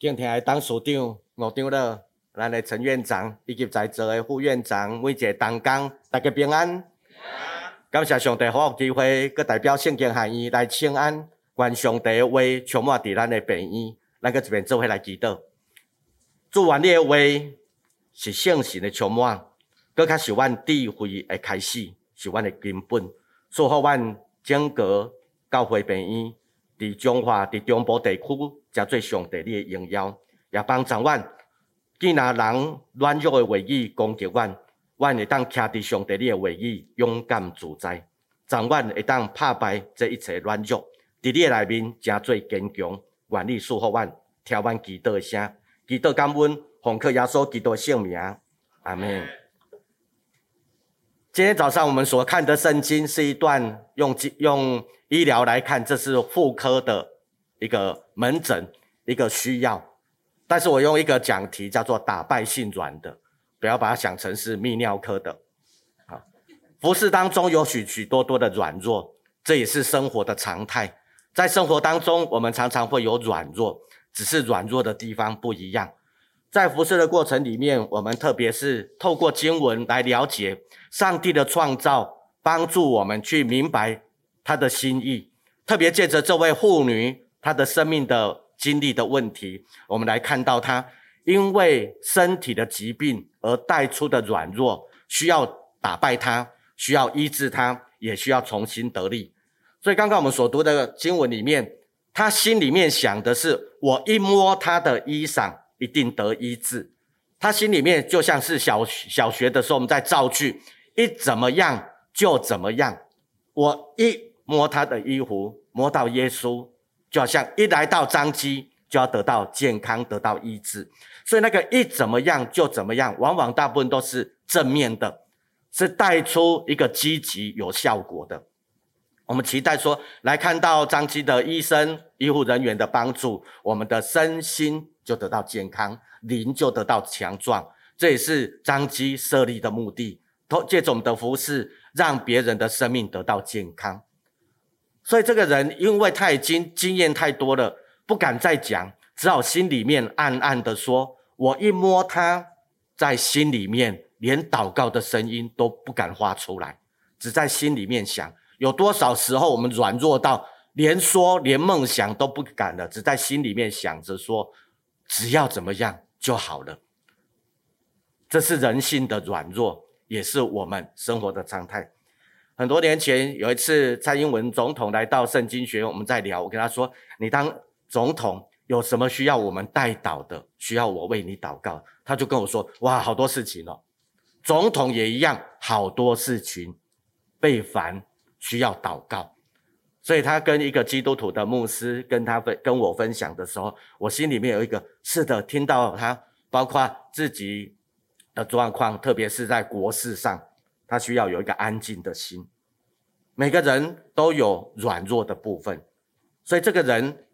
敬听的董事长、吴长老、咱的陈院长以及在座的副院长，每一个同工，大家平安。感谢上帝给我机会，搁代表圣经含义来请安，愿上帝的话充满伫咱的病院，咱搁一边做伙来祈祷。祝愿你的话是圣神的充满，搁较是阮智慧的开始，是阮的根本，祝福阮整个教会病院。伫中华、伫中部地区，真做上帝你的荣耀，也帮助阮。见那人软弱的话语攻击阮，阮会当徛伫上帝你的话语，勇敢自在。让阮会当拍败这一切软弱，伫你的内面真做坚强。愿你赐福阮，听阮祈祷的声，祈祷感恩，奉靠耶稣基督的圣名，阿门。今天早上我们所看的圣经是一段用用。医疗来看，这是妇科的一个门诊，一个需要。但是我用一个讲题叫做“打败性软的”，不要把它想成是泌尿科的。啊，服事当中有许许多多的软弱，这也是生活的常态。在生活当中，我们常常会有软弱，只是软弱的地方不一样。在服侍的过程里面，我们特别是透过经文来了解上帝的创造，帮助我们去明白。他的心意，特别借着这位妇女她的生命的经历的问题，我们来看到她因为身体的疾病而带出的软弱，需要打败她，需要医治她，也需要重新得力。所以刚刚我们所读的经文里面，她心里面想的是：我一摸她的衣裳，一定得医治。他心里面就像是小小学的时候我们在造句，一怎么样就怎么样，我一。摸他的衣服，摸到耶稣，就好像一来到彰基就要得到健康，得到医治。所以那个一怎么样就怎么样，往往大部分都是正面的，是带出一个积极有效果的。我们期待说，来看到彰基的医生、医护人员的帮助，我们的身心就得到健康，灵就得到强壮。这也是张基设立的目的，借着我们的服饰，让别人的生命得到健康。所以这个人，因为他已经经验太多了，不敢再讲，只好心里面暗暗的说：“我一摸他，在心里面连祷告的声音都不敢发出来，只在心里面想。有多少时候我们软弱到连说连梦想都不敢了，只在心里面想着说，只要怎么样就好了。这是人性的软弱，也是我们生活的常态。”很多年前有一次，蔡英文总统来到圣经学院，我们在聊。我跟他说：“你当总统有什么需要我们代祷的？需要我为你祷告？”他就跟我说：“哇，好多事情哦，总统也一样，好多事情被烦，需要祷告。”所以他跟一个基督徒的牧师跟他分跟我分享的时候，我心里面有一个是的，听到他包括自己的状况，特别是在国事上。他需要有一个安静的心。每个人都有软弱的部分，所以这个人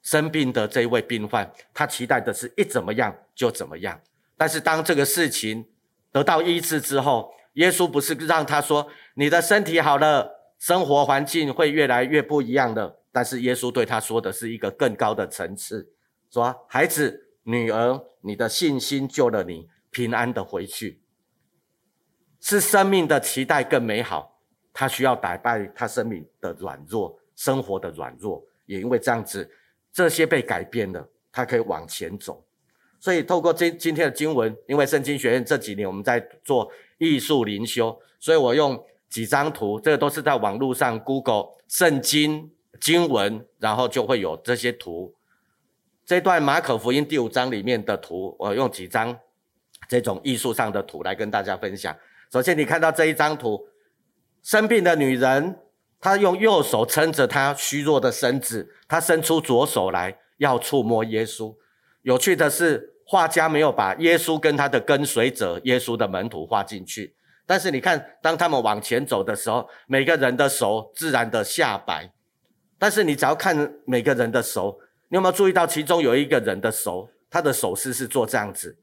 生病的这一位病患，他期待的是一怎么样就怎么样。但是当这个事情得到医治之后，耶稣不是让他说你的身体好了，生活环境会越来越不一样的。但是耶稣对他说的是一个更高的层次，说孩子、女儿，你的信心救了你，平安的回去。是生命的期待更美好，他需要打败他生命的软弱，生活的软弱，也因为这样子，这些被改变了，他可以往前走。所以透过今今天的经文，因为圣经学院这几年我们在做艺术灵修，所以我用几张图，这个都是在网络上 Google 圣经经文，然后就会有这些图。这段马可福音第五章里面的图，我用几张这种艺术上的图来跟大家分享。首先，你看到这一张图，生病的女人，她用右手撑着她虚弱的身子，她伸出左手来要触摸耶稣。有趣的是，画家没有把耶稣跟他的跟随者、耶稣的门徒画进去。但是你看，当他们往前走的时候，每个人的手自然的下摆。但是你只要看每个人的手，你有没有注意到其中有一个人的手，他的手势是做这样子？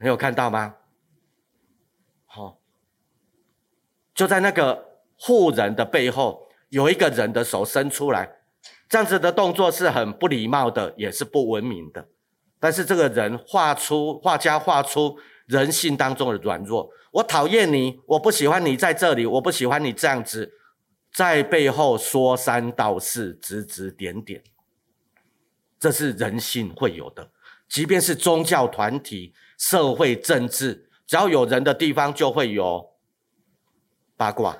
你有看到吗？好，就在那个护人的背后，有一个人的手伸出来，这样子的动作是很不礼貌的，也是不文明的。但是这个人画出画家画出人性当中的软弱，我讨厌你，我不喜欢你在这里，我不喜欢你这样子，在背后说三道四，指指点点，这是人性会有的。即便是宗教团体、社会政治，只要有人的地方，就会有八卦，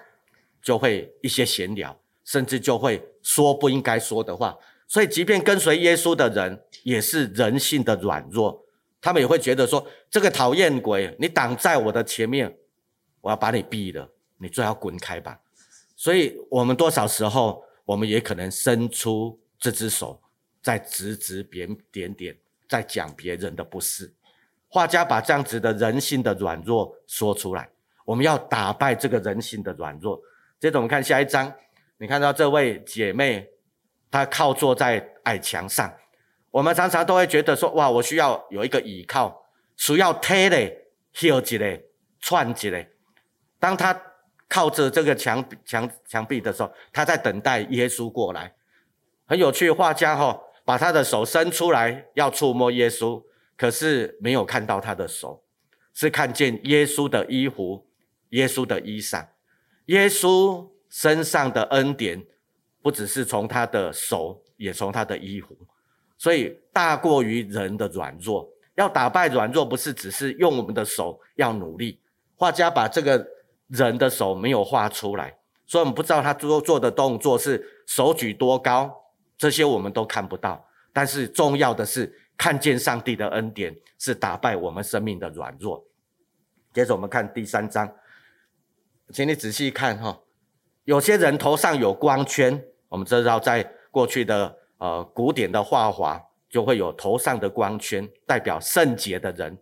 就会一些闲聊，甚至就会说不应该说的话。所以，即便跟随耶稣的人，也是人性的软弱，他们也会觉得说：这个讨厌鬼，你挡在我的前面，我要把你毙了，你最好滚开吧。所以，我们多少时候，我们也可能伸出这只手，在指指点点点，在讲别人的不是。画家把这样子的人性的软弱说出来，我们要打败这个人性的软弱。接着，我们看下一章，你看到这位姐妹。她靠坐在矮墙上，我们常常都会觉得说：哇，我需要有一个倚靠，需要推嘞、摇起嘞、串起嘞。当他靠着这个墙墙墙壁的时候，他在等待耶稣过来。很有趣，画家哈、哦、把他的手伸出来要触摸耶稣，可是没有看到他的手，是看见耶稣的衣服、耶稣的衣裳、耶稣身上的恩典。不只是从他的手，也从他的衣服，所以大过于人的软弱。要打败软弱，不是只是用我们的手要努力。画家把这个人的手没有画出来，所以我们不知道他做做的动作是手举多高，这些我们都看不到。但是重要的是看见上帝的恩典，是打败我们生命的软弱。接着我们看第三章，请你仔细看哈，有些人头上有光圈。我们知道，在过去的呃古典的画法，就会有头上的光圈，代表圣洁的人。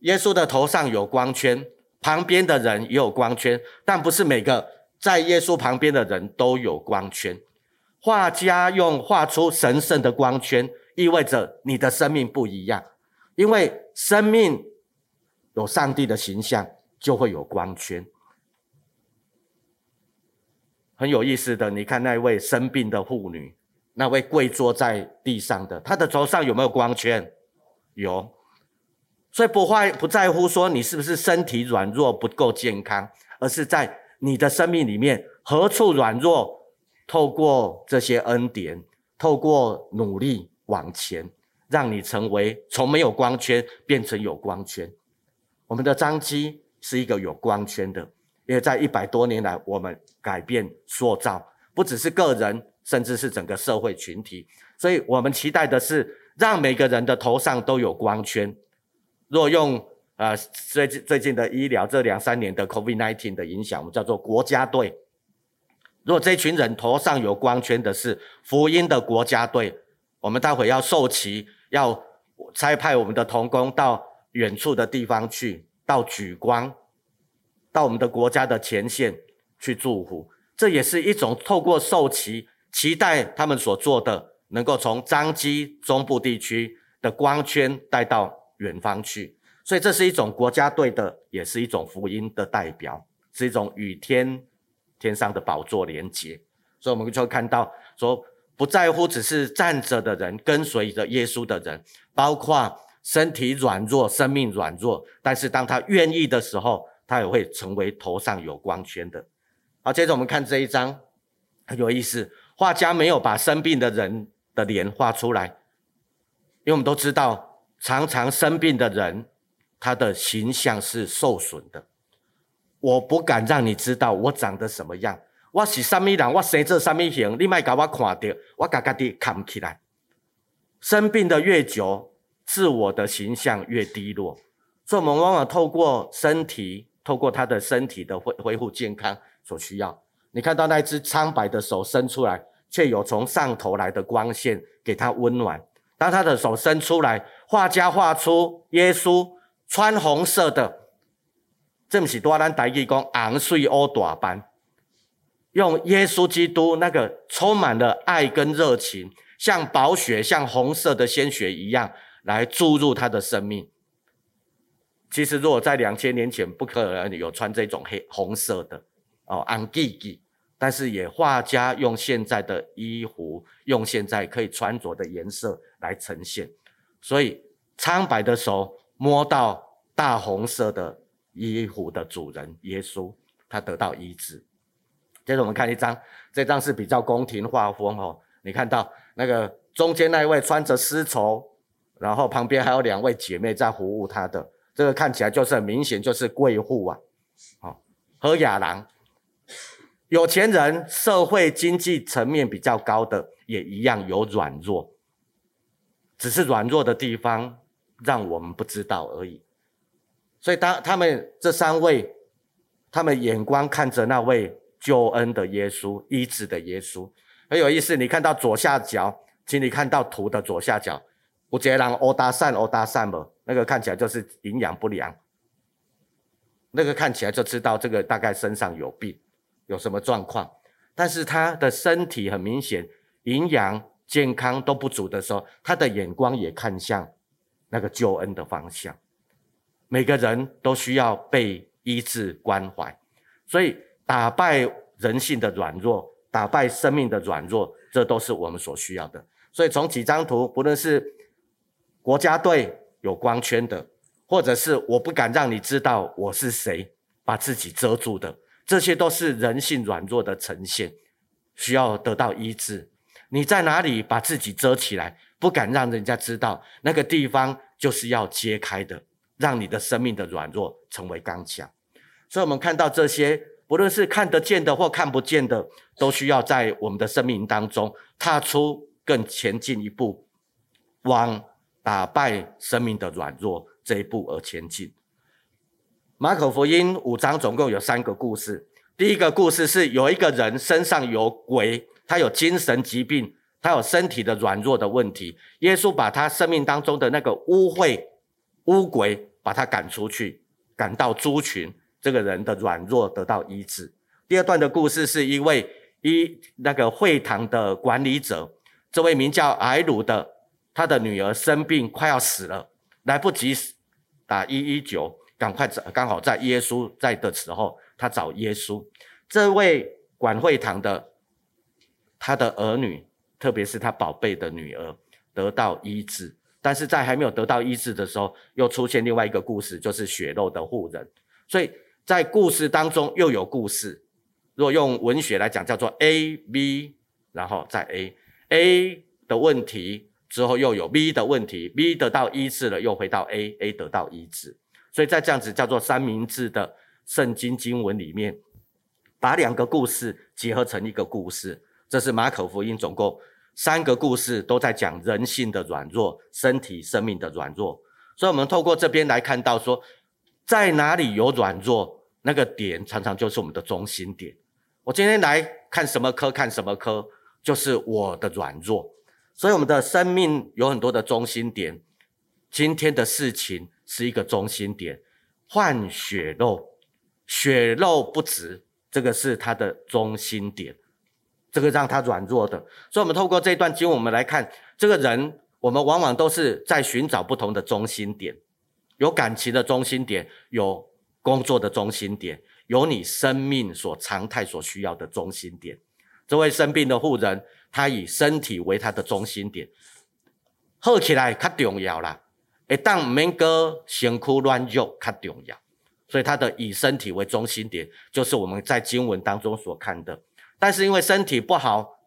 耶稣的头上有光圈，旁边的人也有光圈，但不是每个在耶稣旁边的人都有光圈。画家用画出神圣的光圈，意味着你的生命不一样，因为生命有上帝的形象，就会有光圈。很有意思的，你看那位生病的妇女，那位跪坐在地上的，他的头上有没有光圈？有，所以不会不在乎说你是不是身体软弱不够健康，而是在你的生命里面何处软弱，透过这些恩典，透过努力往前，让你成为从没有光圈变成有光圈。我们的张基是一个有光圈的。因为在一百多年来，我们改变塑造，不只是个人，甚至是整个社会群体。所以，我们期待的是让每个人的头上都有光圈。若用呃最近最近的医疗这两三年的 COVID-19 的影响，我们叫做国家队。若这群人头上有光圈的是福音的国家队，我们待会要受旗，要差派我们的童工到远处的地方去，到莒光。到我们的国家的前线去祝福，这也是一种透过受旗，期待他们所做的能够从彰基中部地区的光圈带到远方去。所以这是一种国家队的，也是一种福音的代表，是一种与天天上的宝座连接。所以我们就会看到说，不在乎只是站着的人，跟随着耶稣的人，包括身体软弱、生命软弱，但是当他愿意的时候。他也会成为头上有光圈的。好，接着我们看这一张，很有意思。画家没有把生病的人的脸画出来，因为我们都知道，常常生病的人，他的形象是受损的。我不敢让你知道我长得什么样，我是什么人，我生这什么形，你莫给我看到，我嘎嘎地扛起来。生病的越久，自我的形象越低落，所以我们往往透过身体。透过他的身体的恢恢复健康所需要，你看到那只苍白的手伸出来，却有从上头来的光线给他温暖。当他的手伸出来，画家画出耶稣穿红色的，这不是多兰台语讲红水乌大斑，用耶稣基督那个充满了爱跟热情，像宝血、像红色的鲜血一样来注入他的生命。其实，如果在两千年前，不可能有穿这种黑红色的哦，红记记，但是也画家用现在的衣服，用现在可以穿着的颜色来呈现，所以苍白的手摸到大红色的衣服的主人耶稣，他得到医治。接着我们看一张，这张是比较宫廷画风哦，你看到那个中间那一位穿着丝绸，然后旁边还有两位姐妹在服务他的，这个看起来就是很明显就是贵妇啊，哦，和雅郎，有钱人社会经济层面比较高的也一样有软弱，只是软弱的地方让我们不知道而已。所以当他们这三位，他们眼光看着那位救恩的耶稣、医治的耶稣，很有意思。你看到左下角，请你看到图的左下角，有一个欧达善欧达善不？那个看起来就是营养不良，那个看起来就知道这个大概身上有病，有什么状况。但是他的身体很明显营养健康都不足的时候，他的眼光也看向那个救恩的方向。每个人都需要被医治关怀，所以打败人性的软弱，打败生命的软弱，这都是我们所需要的。所以从几张图，不论是国家队有光圈的，或者是我不敢让你知道我是谁，把自己遮住的，这些都是人性软弱的呈现，需要得到医治。你在哪里把自己遮起来，不敢让人家知道，那个地方就是要揭开的。让你的生命的软弱成为刚强，所以，我们看到这些，不论是看得见的或看不见的，都需要在我们的生命当中踏出更前进一步，往打败生命的软弱这一步而前进。马可福音五章总共有三个故事，第一个故事是有一个人身上有鬼，他有精神疾病，他有身体的软弱的问题，耶稣把他生命当中的那个污秽、污鬼。把他赶出去，赶到猪群，这个人的软弱得到医治。第二段的故事是一位一那个会堂的管理者，这位名叫埃鲁的，他的女儿生病快要死了，来不及打一一九，赶快找，刚好在耶稣在的时候，他找耶稣。这位管会堂的，他的儿女，特别是他宝贝的女儿，得到医治。但是在还没有得到医治的时候，又出现另外一个故事，就是血肉的护人。所以在故事当中又有故事。若用文学来讲，叫做 A B，然后再 A，A 的问题之后又有 B 的问题，B 得到医治了，又回到 A，A 得到医治。所以在这样子叫做三明治的圣经经文里面，把两个故事结合成一个故事。这是马可福音总共。三个故事都在讲人性的软弱，身体生命的软弱，所以，我们透过这边来看到说，在哪里有软弱，那个点常常就是我们的中心点。我今天来看什么科，看什么科，就是我的软弱。所以，我们的生命有很多的中心点。今天的事情是一个中心点，换血肉，血肉不止，这个是它的中心点。这个让他软弱的，所以，我们透过这段经，我们来看这个人，我们往往都是在寻找不同的中心点，有感情的中心点，有工作的中心点，有你生命所常态所需要的中心点。这位生病的妇人，他以身体为他的中心点，好起来较重要啦，一旦免个辛苦乱肉较重要，所以他的以身体为中心点，就是我们在经文当中所看的。但是因为身体不好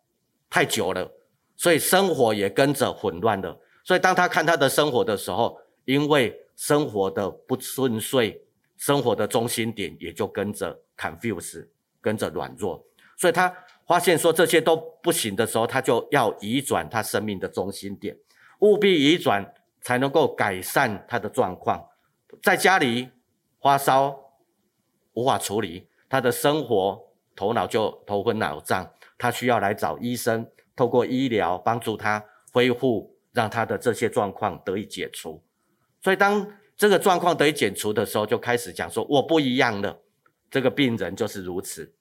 太久了，所以生活也跟着混乱了。所以当他看他的生活的时候，因为生活的不顺遂，生活的中心点也就跟着 confuse，跟着软弱。所以他发现说这些都不行的时候，他就要移转他生命的中心点，务必移转才能够改善他的状况。在家里发烧无法处理，他的生活。头脑就头昏脑胀，他需要来找医生，透过医疗帮助他恢复，让他的这些状况得以解除。所以当这个状况得以解除的时候，就开始讲说我不一样了。这个病人就是如此，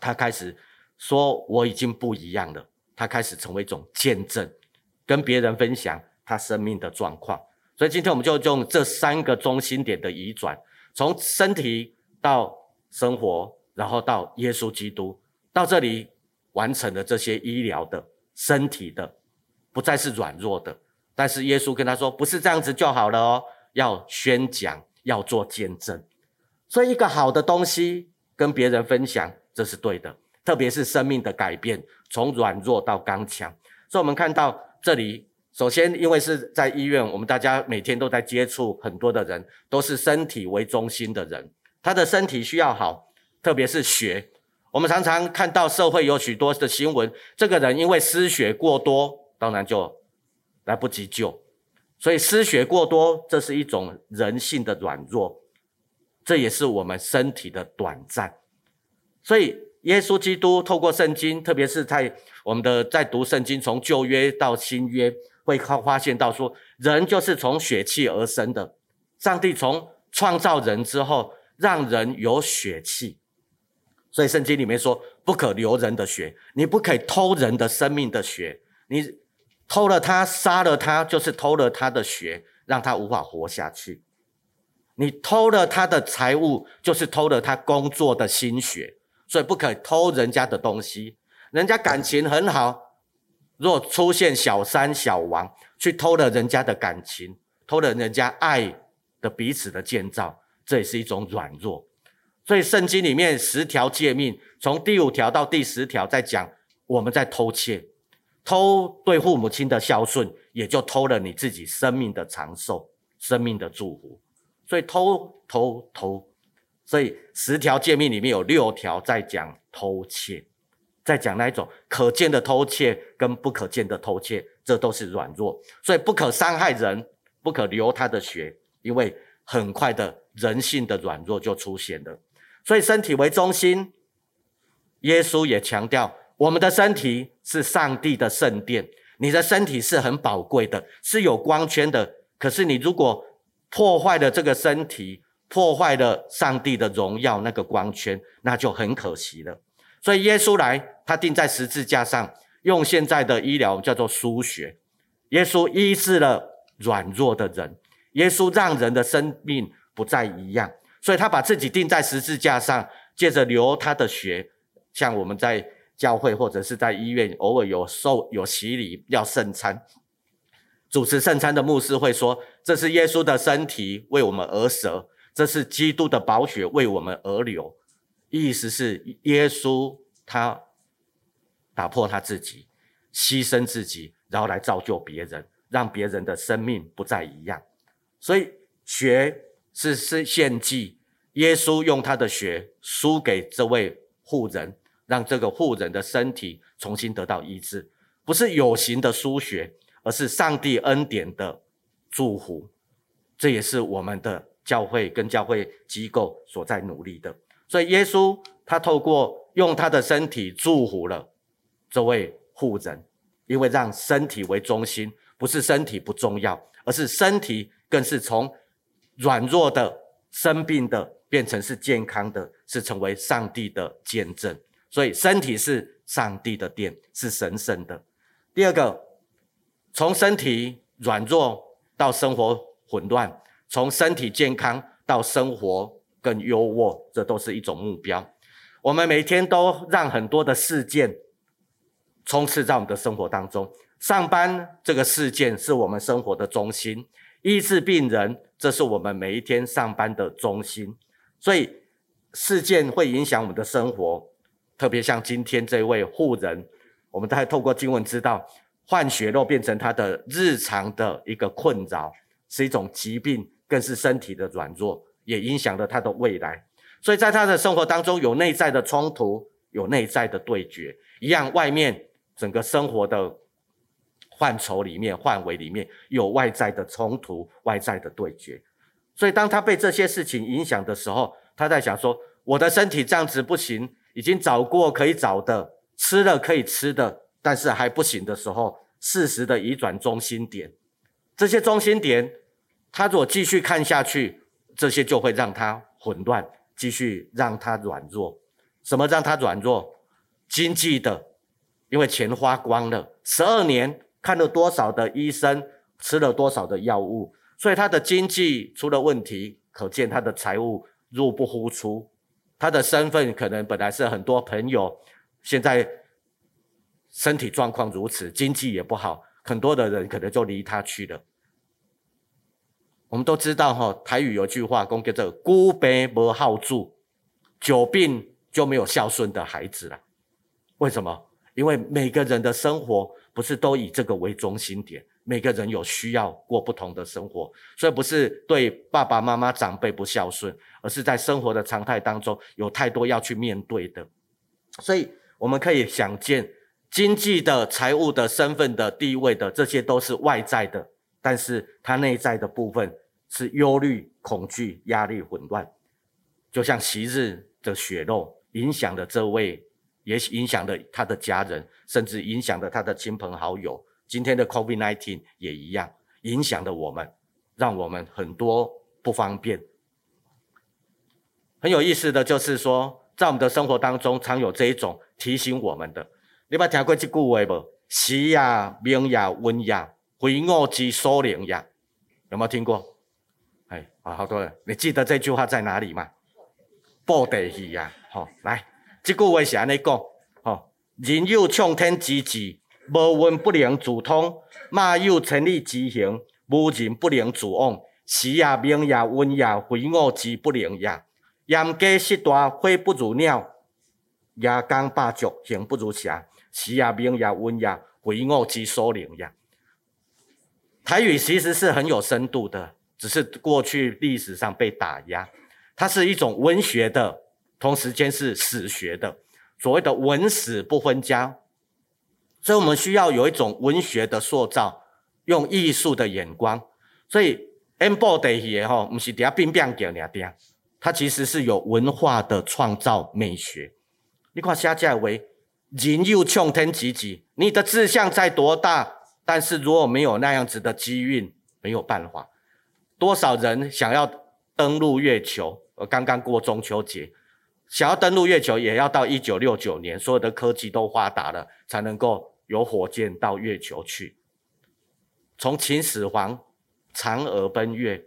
他开始说我已经不一样了。他开始成为一种见证，跟别人分享他生命的状况。所以今天我们就用这三个中心点的移转，从身体到生活。然后到耶稣基督，到这里完成了这些医疗的身体的，不再是软弱的。但是耶稣跟他说，不是这样子就好了哦，要宣讲，要做见证。所以一个好的东西跟别人分享，这是对的，特别是生命的改变，从软弱到刚强。所以我们看到这里。首先，因为是在医院，我们大家每天都在接触很多的人，都是身体为中心的人。他的身体需要好，特别是血。我们常常看到社会有许多的新闻，这个人因为失血过多，当然就来不及救。所以失血过多，这是一种人性的软弱，这也是我们身体的短暂。所以，耶稣基督透过圣经，特别是在我们的在读圣经，从旧约到新约。会靠发现到说，人就是从血气而生的。上帝从创造人之后，让人有血气，所以圣经里面说，不可流人的血，你不可以偷人的生命的血。你偷了他，杀了他，就是偷了他的血，让他无法活下去。你偷了他的财物，就是偷了他工作的心血，所以不可以偷人家的东西。人家感情很好。若出现小三小王去偷了人家的感情，偷了人家爱的彼此的建造，这也是一种软弱。所以圣经里面十条诫命，从第五条到第十条，在讲我们在偷窃，偷对父母亲的孝顺，也就偷了你自己生命的长寿、生命的祝福。所以偷偷偷，所以十条诫命里面有六条在讲偷窃。在讲那一种可见的偷窃跟不可见的偷窃，这都是软弱，所以不可伤害人，不可流他的血，因为很快的人性的软弱就出现了。所以身体为中心，耶稣也强调，我们的身体是上帝的圣殿，你的身体是很宝贵的，是有光圈的。可是你如果破坏了这个身体，破坏了上帝的荣耀那个光圈，那就很可惜了。所以耶稣来，他钉在十字架上，用现在的医疗叫做输血。耶稣医治了软弱的人，耶稣让人的生命不再一样。所以他把自己钉在十字架上，借着流他的血，像我们在教会或者是在医院，偶尔有受有洗礼要圣餐，主持圣餐的牧师会说：“这是耶稣的身体为我们而舍，这是基督的宝血为我们而流。”意思是耶稣他打破他自己，牺牲自己，然后来造就别人，让别人的生命不再一样。所以血是是献祭，耶稣用他的血输给这位妇人，让这个妇人的身体重新得到医治，不是有形的输血，而是上帝恩典的祝福。这也是我们的教会跟教会机构所在努力的。所以耶稣他透过用他的身体祝福了这位妇人，因为让身体为中心，不是身体不重要，而是身体更是从软弱的、生病的变成是健康的，是成为上帝的见证。所以身体是上帝的殿，是神圣的。第二个，从身体软弱到生活混乱，从身体健康到生活。更优渥，这都是一种目标。我们每天都让很多的事件充斥在我们的生活当中。上班这个事件是我们生活的中心，医治病人，这是我们每一天上班的中心。所以事件会影响我们的生活，特别像今天这位护人，我们都还透过经文知道，换血肉变成他的日常的一个困扰，是一种疾病，更是身体的软弱。也影响了他的未来，所以在他的生活当中有内在的冲突，有内在的对决，一样外面整个生活的范畴里面、范围里面有外在的冲突、外在的对决。所以当他被这些事情影响的时候，他在想说：我的身体这样子不行，已经找过可以找的，吃了可以吃的，但是还不行的时候，适时的移转中心点。这些中心点，他如果继续看下去。这些就会让他混乱，继续让他软弱。什么让他软弱？经济的，因为钱花光了，十二年看了多少的医生，吃了多少的药物，所以他的经济出了问题。可见他的财务入不敷出，他的身份可能本来是很多朋友现在身体状况如此，经济也不好，很多的人可能就离他去了。我们都知道哈，台语有句话讲叫做“久病无孝子”，久病就没有孝顺的孩子了。为什么？因为每个人的生活不是都以这个为中心点，每个人有需要过不同的生活，所以不是对爸爸妈妈长辈不孝顺，而是在生活的常态当中有太多要去面对的。所以我们可以想见，经济的、财务的、身份的、地位的，这些都是外在的。但是他内在的部分是忧虑、恐惧、压力、混乱，就像昔日的血肉影响了这位，也影响了他的家人，甚至影响了他的亲朋好友。今天的 COVID-19 也一样，影响了我们，让我们很多不方便。很有意思的就是说，在我们的生活当中，常有这一种提醒我们的。你有听过这句话无？时也、命也、运也。非我之所能也，有没有听过？哎，啊，好多人，你记得这句话在哪里吗？布袋戏呀，好，来，这句话是安尼讲，好，人有冲天之志，无运不能自通；马有千里之行，无人不能自往。时也，命也，运也，非我之不能也。严家失大，飞不如鸟；夜间霸绝，行不如侠。时也，命也，运也，非我之所能也。台语其实是很有深度的，只是过去历史上被打压。它是一种文学的，同时间是史学的，所谓的文史不分家。所以我们需要有一种文学的塑造，用艺术的眼光。所以 M 布袋戏吼，不是底下冰冰叫两点，它其实是有文化的创造美学。你看下架为人又冲天之志，你的志向在多大？但是如果没有那样子的机运，没有办法。多少人想要登陆月球？呃，刚刚过中秋节，想要登陆月球，也要到一九六九年，所有的科技都发达了，才能够有火箭到月球去。从秦始皇嫦娥奔月，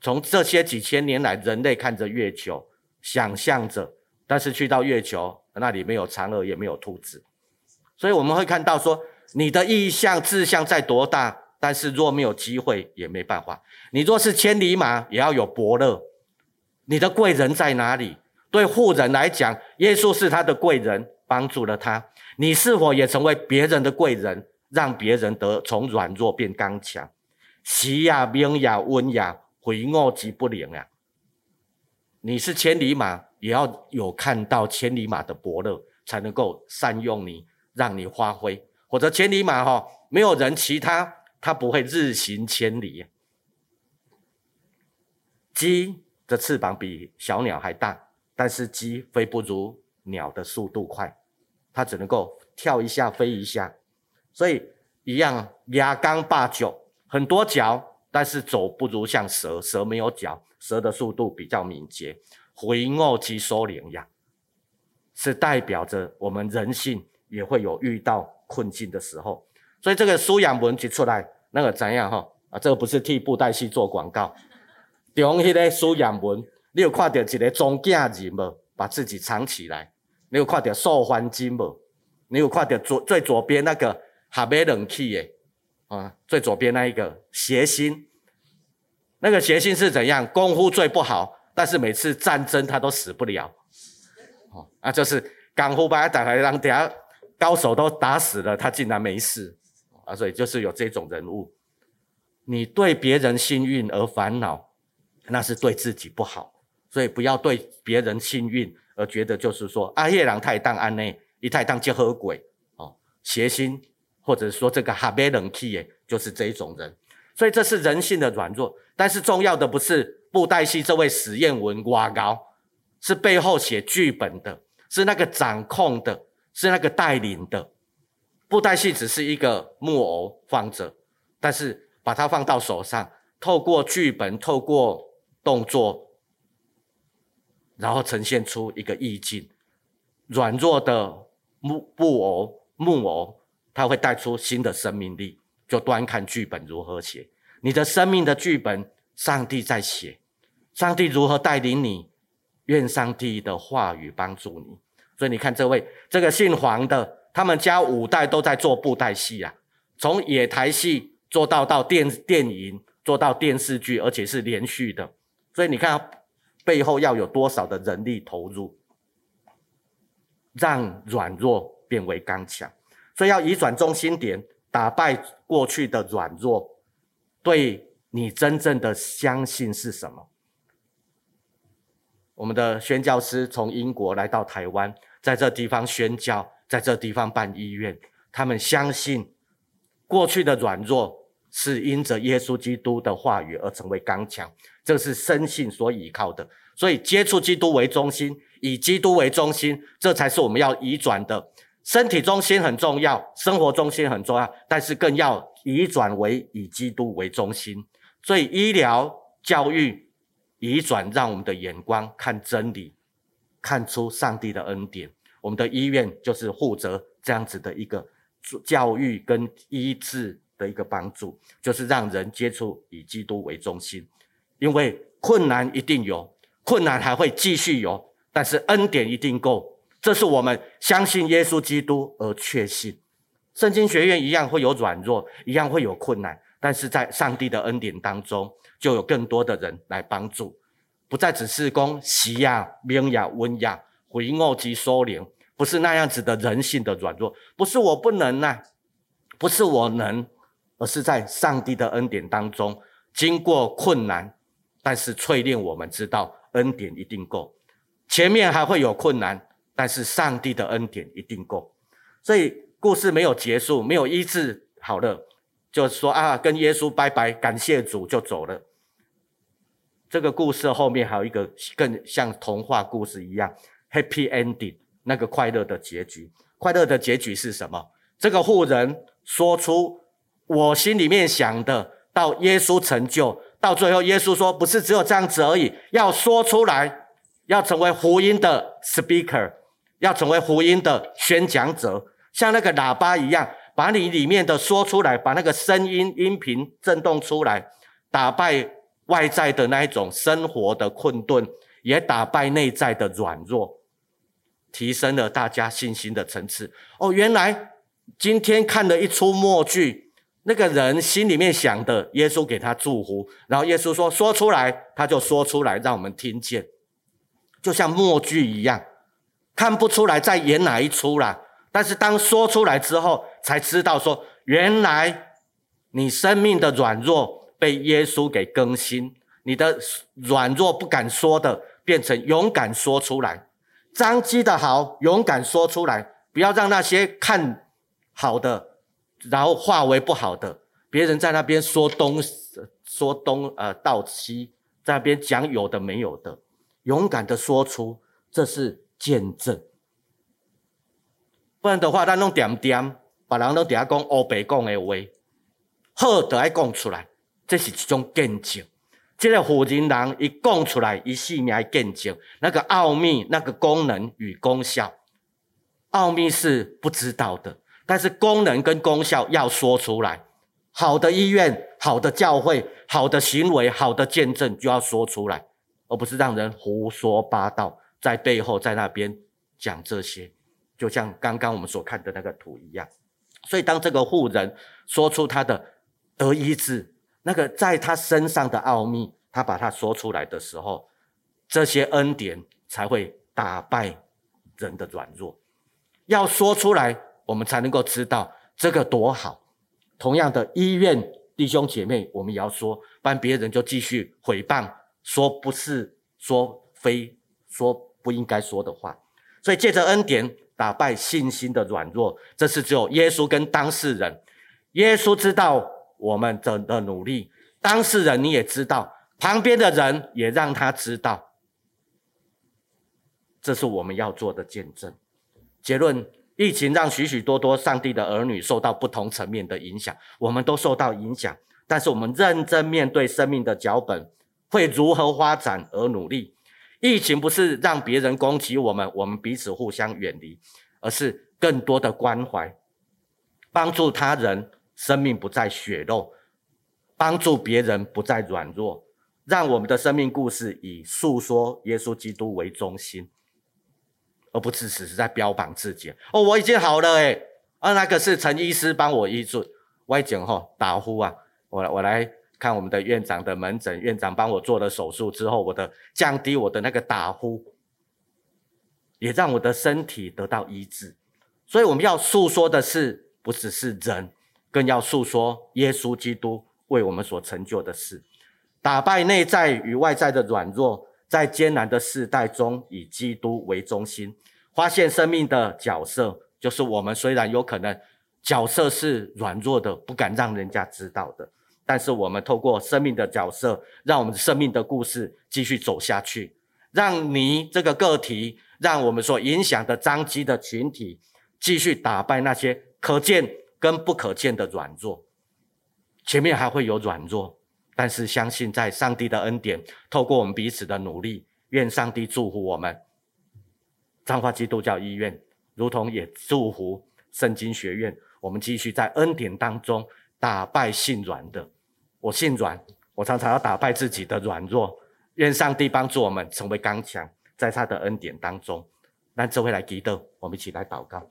从这些几千年来，人类看着月球，想象着，但是去到月球，那里没有嫦娥，也没有兔子，所以我们会看到说。你的意向志向在多大，但是若没有机会也没办法。你若是千里马，也要有伯乐。你的贵人在哪里？对富人来讲，耶稣是他的贵人，帮助了他。你是否也成为别人的贵人，让别人得从软弱变刚强？时也，命也，运也，非我之不灵呀。你是千里马，也要有看到千里马的伯乐，才能够善用你，让你发挥。或者千里马哈，没有人骑它，它不会日行千里。鸡的翅膀比小鸟还大，但是鸡飞不如鸟的速度快，它只能够跳一下飞一下。所以一样，亚刚霸九很多脚，但是走不如像蛇，蛇没有脚，蛇的速度比较敏捷。非我之所能也，是代表着我们人性也会有遇到。困境的时候，所以这个苏养文一出来，那个怎样哈？啊，这个不是替布袋戏做广告。中迄个苏养文，你有看到一个中间人无？把自己藏起来。你有看到受欢金无？你有看到左最左边那个哈贝冷气的啊？最左边那一个谐星，那个谐星是怎样？功夫最不好，但是每次战争他都死不了。哦，啊，就是功夫把他打来让底下。高手都打死了，他竟然没事啊！所以就是有这种人物，你对别人幸运而烦恼，那是对自己不好。所以不要对别人幸运而觉得就是说啊，夜郎太当安内，一太当结合鬼哦，邪心，或者说这个哈贝冷气耶，就是这一种人。所以这是人性的软弱。但是重要的不是布袋戏这位史艳文挖高，是背后写剧本的，是那个掌控的。是那个带领的布袋戏，只是一个木偶放着，但是把它放到手上，透过剧本，透过动作，然后呈现出一个意境。软弱的木布偶木偶，它会带出新的生命力。就端看剧本如何写，你的生命的剧本，上帝在写，上帝如何带领你？愿上帝的话语帮助你。所以你看这位这个姓黄的，他们家五代都在做布袋戏啊，从野台戏做到到电电影，做到电视剧，而且是连续的。所以你看背后要有多少的人力投入，让软弱变为刚强。所以要移转中心点，打败过去的软弱。对你真正的相信是什么？我们的宣教师从英国来到台湾，在这地方宣教，在这地方办医院。他们相信过去的软弱是因着耶稣基督的话语而成为刚强，这是深信所倚靠的。所以接触基督为中心，以基督为中心，这才是我们要移转的。身体中心很重要，生活中心很重要，但是更要移转为以基督为中心。所以医疗、教育。移转，让我们的眼光看真理，看出上帝的恩典。我们的医院就是负责这样子的一个教育跟医治的一个帮助，就是让人接触以基督为中心。因为困难一定有，困难还会继续有，但是恩典一定够。这是我们相信耶稣基督而确信。圣经学院一样会有软弱，一样会有困难，但是在上帝的恩典当中。就有更多的人来帮助，不再只是讲喜呀、明呀、温呀、回恶及收敛，不是那样子的人性的软弱，不是我不能呐、啊，不是我能，而是在上帝的恩典当中，经过困难，但是淬炼我们知道恩典一定够，前面还会有困难，但是上帝的恩典一定够，所以故事没有结束，没有医治好了，就说啊，跟耶稣拜拜，感谢主就走了。这个故事后面还有一个更像童话故事一样 happy ending，那个快乐的结局。快乐的结局是什么？这个妇人说出我心里面想的，到耶稣成就，到最后耶稣说不是只有这样子而已，要说出来，要成为福音的 speaker，要成为福音的宣讲者，像那个喇叭一样，把你里面的说出来，把那个声音音频震动出来，打败。外在的那一种生活的困顿，也打败内在的软弱，提升了大家信心的层次。哦，原来今天看了一出默剧，那个人心里面想的，耶稣给他祝福，然后耶稣说说出来，他就说出来，让我们听见，就像默剧一样，看不出来在演哪一出啦。但是当说出来之后，才知道说，原来你生命的软弱。被耶稣给更新，你的软弱不敢说的，变成勇敢说出来；张机的好，勇敢说出来，不要让那些看好的，然后化为不好的。别人在那边说东说东呃道西，在那边讲有的没有的，勇敢的说出，这是见证。不然的话，他弄点点，把人都底下讲欧北讲的话，好都爱讲出来。这是一种见证，这个妇人人一讲出来，一细命见证，那个奥秘、那个功能与功效，奥秘是不知道的，但是功能跟功效要说出来。好的医院、好的教会、好的行为、好的见证就要说出来，而不是让人胡说八道，在背后在那边讲这些，就像刚刚我们所看的那个图一样。所以当这个护人说出他的得医治。那个在他身上的奥秘，他把它说出来的时候，这些恩典才会打败人的软弱。要说出来，我们才能够知道这个多好。同样的，医院弟兄姐妹，我们也要说，不然别人就继续毁谤，说不是，说非，说不应该说的话。所以借着恩典打败信心的软弱，这是只有耶稣跟当事人。耶稣知道。我们的的努力，当事人你也知道，旁边的人也让他知道，这是我们要做的见证。结论：疫情让许许多多上帝的儿女受到不同层面的影响，我们都受到影响，但是我们认真面对生命的脚本，会如何发展而努力。疫情不是让别人攻击我们，我们彼此互相远离，而是更多的关怀，帮助他人。生命不再血肉，帮助别人不再软弱，让我们的生命故事以诉说耶稣基督为中心，而不只是在标榜自己。哦，我已经好了诶，啊，那个是陈医师帮我医治。我讲吼打呼啊，我我来看我们的院长的门诊，院长帮我做了手术之后，我的降低我的那个打呼，也让我的身体得到医治。所以我们要诉说的是，不只是人，更要诉说耶稣基督为我们所成就的事，打败内在与外在的软弱，在艰难的世代中，以基督为中心，发现生命的角色，就是我们虽然有可能角色是软弱的，不敢让人家知道的，但是我们透过生命的角色，让我们生命的故事继续走下去，让你这个个体，让我们所影响的张基的群体。继续打败那些可见跟不可见的软弱，前面还会有软弱，但是相信在上帝的恩典，透过我们彼此的努力，愿上帝祝福我们彰化基督教医院，如同也祝福圣经学院，我们继续在恩典当中打败性软的。我性软，我常常要打败自己的软弱，愿上帝帮助我们成为刚强，在他的恩典当中。那这回来记得，我们一起来祷告。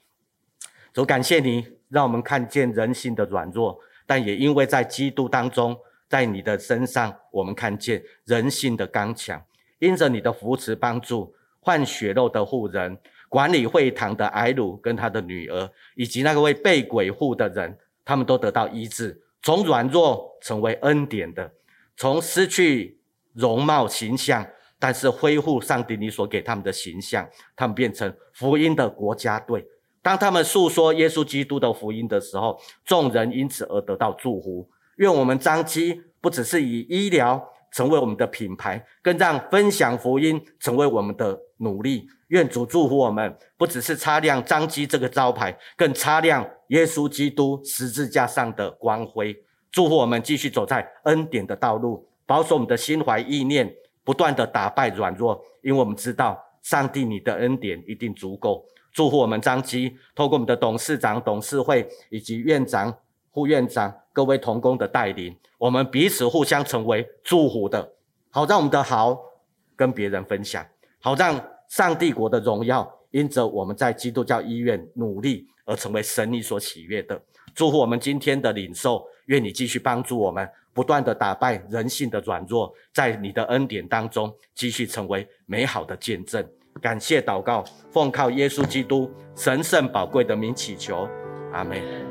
主感谢你，让我们看见人性的软弱，但也因为在基督当中，在你的身上，我们看见人性的刚强。因着你的扶持帮助，换血肉的护人，管理会堂的睚鲁跟他的女儿，以及那个位被鬼附的人，他们都得到医治，从软弱成为恩典的，从失去容貌形象，但是恢复上帝你所给他们的形象，他们变成福音的国家队。当他们诉说耶稣基督的福音的时候，众人因此而得到祝福。愿我们彰基不只是以医疗成为我们的品牌，更让分享福音成为我们的努力。愿主祝福我们，不只是擦亮彰基这个招牌，更擦亮耶稣基督十字架上的光辉。祝福我们继续走在恩典的道路，保守我们的心怀意念，不断地打败软弱，因为我们知道上帝你的恩典一定足够。祝福我们张基，透过我们的董事长、董事会以及院长、副院长各位同工的带领，我们彼此互相成为祝福的，好让我们的好跟别人分享，好让上帝国的荣耀因着我们在基督教医院努力而成为神你所喜悦的。祝福我们今天的领受，愿你继续帮助我们，不断的打败人性的软弱，在你的恩典当中继续成为美好的见证。感谢祷告，奉靠耶稣基督神圣宝贵的名祈求，阿门。